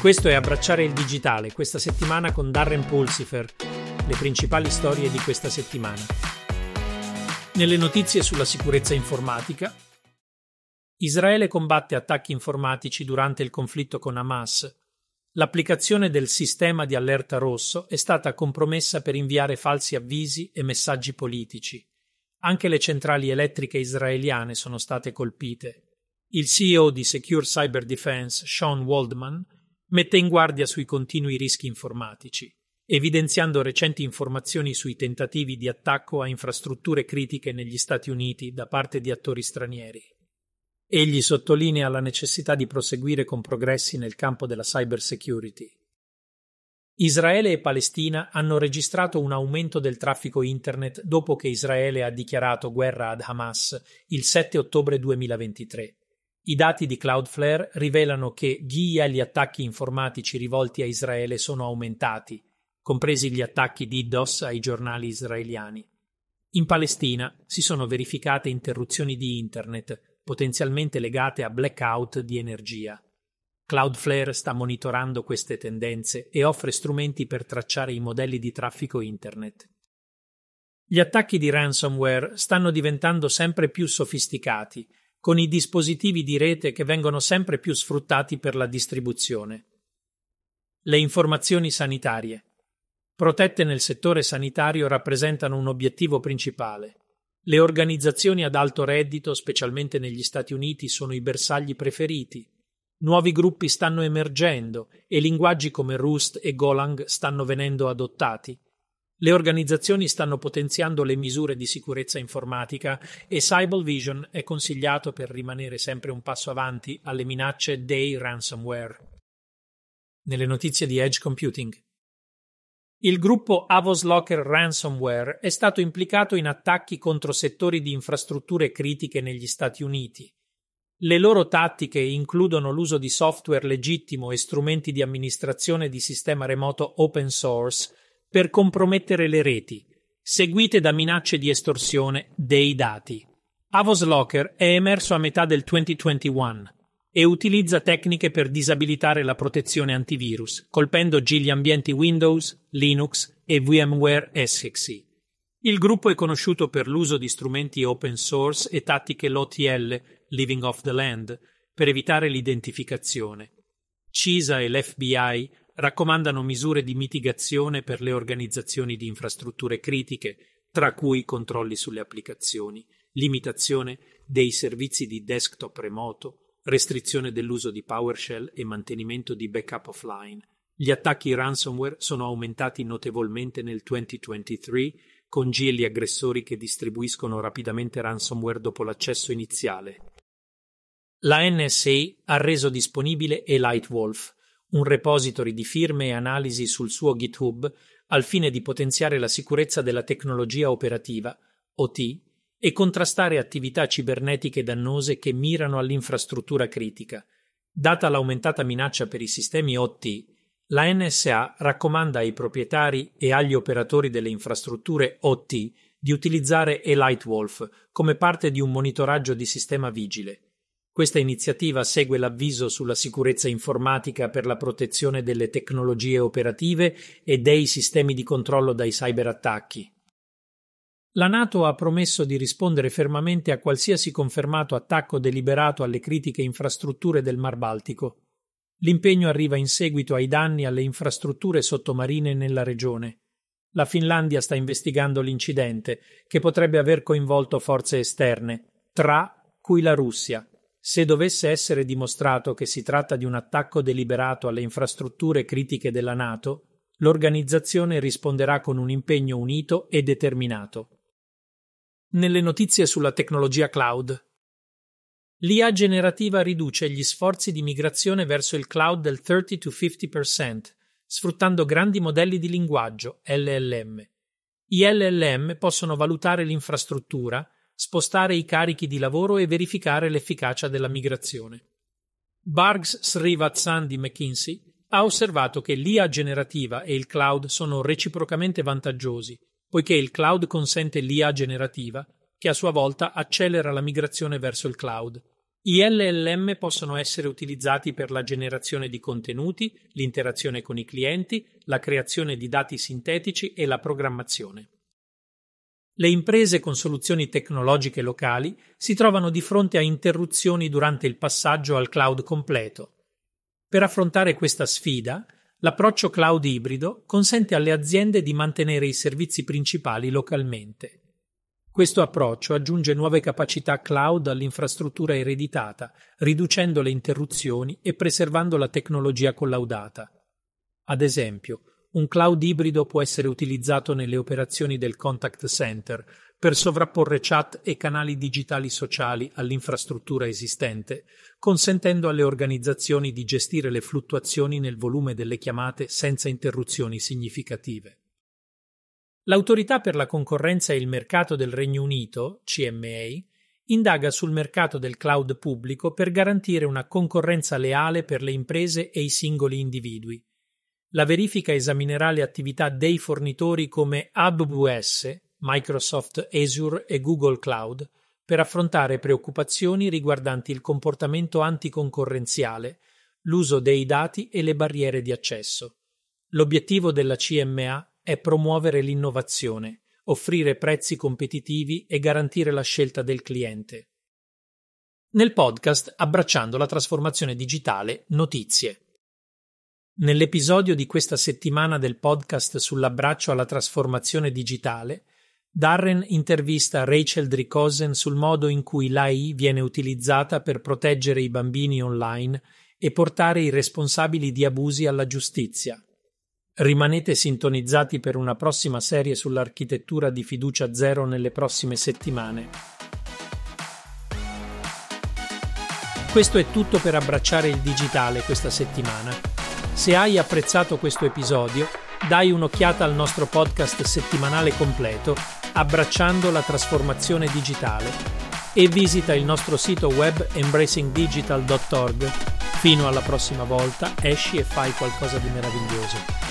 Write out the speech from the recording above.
Questo è Abbracciare il digitale, questa settimana con Darren Pulsifer, le principali storie di questa settimana. Nelle notizie sulla sicurezza informatica, Israele combatte attacchi informatici durante il conflitto con Hamas. L'applicazione del sistema di allerta rosso è stata compromessa per inviare falsi avvisi e messaggi politici. Anche le centrali elettriche israeliane sono state colpite. Il CEO di Secure Cyber Defense, Sean Waldman, mette in guardia sui continui rischi informatici, evidenziando recenti informazioni sui tentativi di attacco a infrastrutture critiche negli Stati Uniti da parte di attori stranieri. Egli sottolinea la necessità di proseguire con progressi nel campo della cyber security. Israele e Palestina hanno registrato un aumento del traffico internet dopo che Israele ha dichiarato guerra ad Hamas il 7 ottobre 2023 i dati di Cloudflare rivelano che gli e gli attacchi informatici rivolti a Israele sono aumentati, compresi gli attacchi di DDoS ai giornali israeliani. In Palestina si sono verificate interruzioni di Internet, potenzialmente legate a blackout di energia. Cloudflare sta monitorando queste tendenze e offre strumenti per tracciare i modelli di traffico Internet. Gli attacchi di ransomware stanno diventando sempre più sofisticati con i dispositivi di rete che vengono sempre più sfruttati per la distribuzione. Le informazioni sanitarie. Protette nel settore sanitario rappresentano un obiettivo principale. Le organizzazioni ad alto reddito, specialmente negli Stati Uniti, sono i bersagli preferiti. Nuovi gruppi stanno emergendo e linguaggi come Rust e Golang stanno venendo adottati. Le organizzazioni stanno potenziando le misure di sicurezza informatica e Cybal Vision è consigliato per rimanere sempre un passo avanti alle minacce dei ransomware. Nelle notizie di Edge Computing. Il gruppo Avos Locker Ransomware è stato implicato in attacchi contro settori di infrastrutture critiche negli Stati Uniti. Le loro tattiche includono l'uso di software legittimo e strumenti di amministrazione di sistema remoto open source per compromettere le reti, seguite da minacce di estorsione dei dati. Avos Locker è emerso a metà del 2021 e utilizza tecniche per disabilitare la protezione antivirus, colpendo gli ambienti Windows, Linux e VMware SXE. Il gruppo è conosciuto per l'uso di strumenti open source e tattiche LOTL, Living Off the Land, per evitare l'identificazione. CISA e l'FBI raccomandano misure di mitigazione per le organizzazioni di infrastrutture critiche, tra cui controlli sulle applicazioni, limitazione dei servizi di desktop remoto, restrizione dell'uso di PowerShell e mantenimento di backup offline. Gli attacchi ransomware sono aumentati notevolmente nel 2023 con gli aggressori che distribuiscono rapidamente ransomware dopo l'accesso iniziale. La NSA ha reso disponibile Elite Wolf, un repository di firme e analisi sul suo GitHub al fine di potenziare la sicurezza della tecnologia operativa, OT, e contrastare attività cibernetiche dannose che mirano all'infrastruttura critica. Data l'aumentata minaccia per i sistemi OT, la NSA raccomanda ai proprietari e agli operatori delle infrastrutture OT di utilizzare Elite come parte di un monitoraggio di sistema vigile. Questa iniziativa segue l'avviso sulla sicurezza informatica per la protezione delle tecnologie operative e dei sistemi di controllo dai cyberattacchi. La Nato ha promesso di rispondere fermamente a qualsiasi confermato attacco deliberato alle critiche infrastrutture del Mar Baltico. L'impegno arriva in seguito ai danni alle infrastrutture sottomarine nella regione. La Finlandia sta investigando l'incidente, che potrebbe aver coinvolto forze esterne, tra cui la Russia, se dovesse essere dimostrato che si tratta di un attacco deliberato alle infrastrutture critiche della Nato, l'organizzazione risponderà con un impegno unito e determinato. Nelle notizie sulla tecnologia cloud. L'IA generativa riduce gli sforzi di migrazione verso il cloud del 30-50%, sfruttando grandi modelli di linguaggio, LLM. I LLM possono valutare l'infrastruttura, spostare i carichi di lavoro e verificare l'efficacia della migrazione. Bargs Srivatsan di McKinsey ha osservato che l'IA generativa e il cloud sono reciprocamente vantaggiosi, poiché il cloud consente l'IA generativa, che a sua volta accelera la migrazione verso il cloud. I LLM possono essere utilizzati per la generazione di contenuti, l'interazione con i clienti, la creazione di dati sintetici e la programmazione. Le imprese con soluzioni tecnologiche locali si trovano di fronte a interruzioni durante il passaggio al cloud completo. Per affrontare questa sfida, l'approccio cloud ibrido consente alle aziende di mantenere i servizi principali localmente. Questo approccio aggiunge nuove capacità cloud all'infrastruttura ereditata, riducendo le interruzioni e preservando la tecnologia collaudata. Ad esempio, un cloud ibrido può essere utilizzato nelle operazioni del contact center per sovrapporre chat e canali digitali sociali all'infrastruttura esistente, consentendo alle organizzazioni di gestire le fluttuazioni nel volume delle chiamate senza interruzioni significative. L'Autorità per la concorrenza e il mercato del Regno Unito, CMA, indaga sul mercato del cloud pubblico per garantire una concorrenza leale per le imprese e i singoli individui. La verifica esaminerà le attività dei fornitori come AWS, Microsoft Azure e Google Cloud per affrontare preoccupazioni riguardanti il comportamento anticoncorrenziale, l'uso dei dati e le barriere di accesso. L'obiettivo della CMA è promuovere l'innovazione, offrire prezzi competitivi e garantire la scelta del cliente. Nel podcast Abbracciando la trasformazione digitale Notizie. Nell'episodio di questa settimana del podcast sull'abbraccio alla trasformazione digitale, Darren intervista Rachel Drikosen sul modo in cui l'AI viene utilizzata per proteggere i bambini online e portare i responsabili di abusi alla giustizia. Rimanete sintonizzati per una prossima serie sull'architettura di fiducia zero nelle prossime settimane. Questo è tutto per abbracciare il digitale questa settimana. Se hai apprezzato questo episodio, dai un'occhiata al nostro podcast settimanale completo, abbracciando la trasformazione digitale, e visita il nostro sito web embracingdigital.org. Fino alla prossima volta, esci e fai qualcosa di meraviglioso.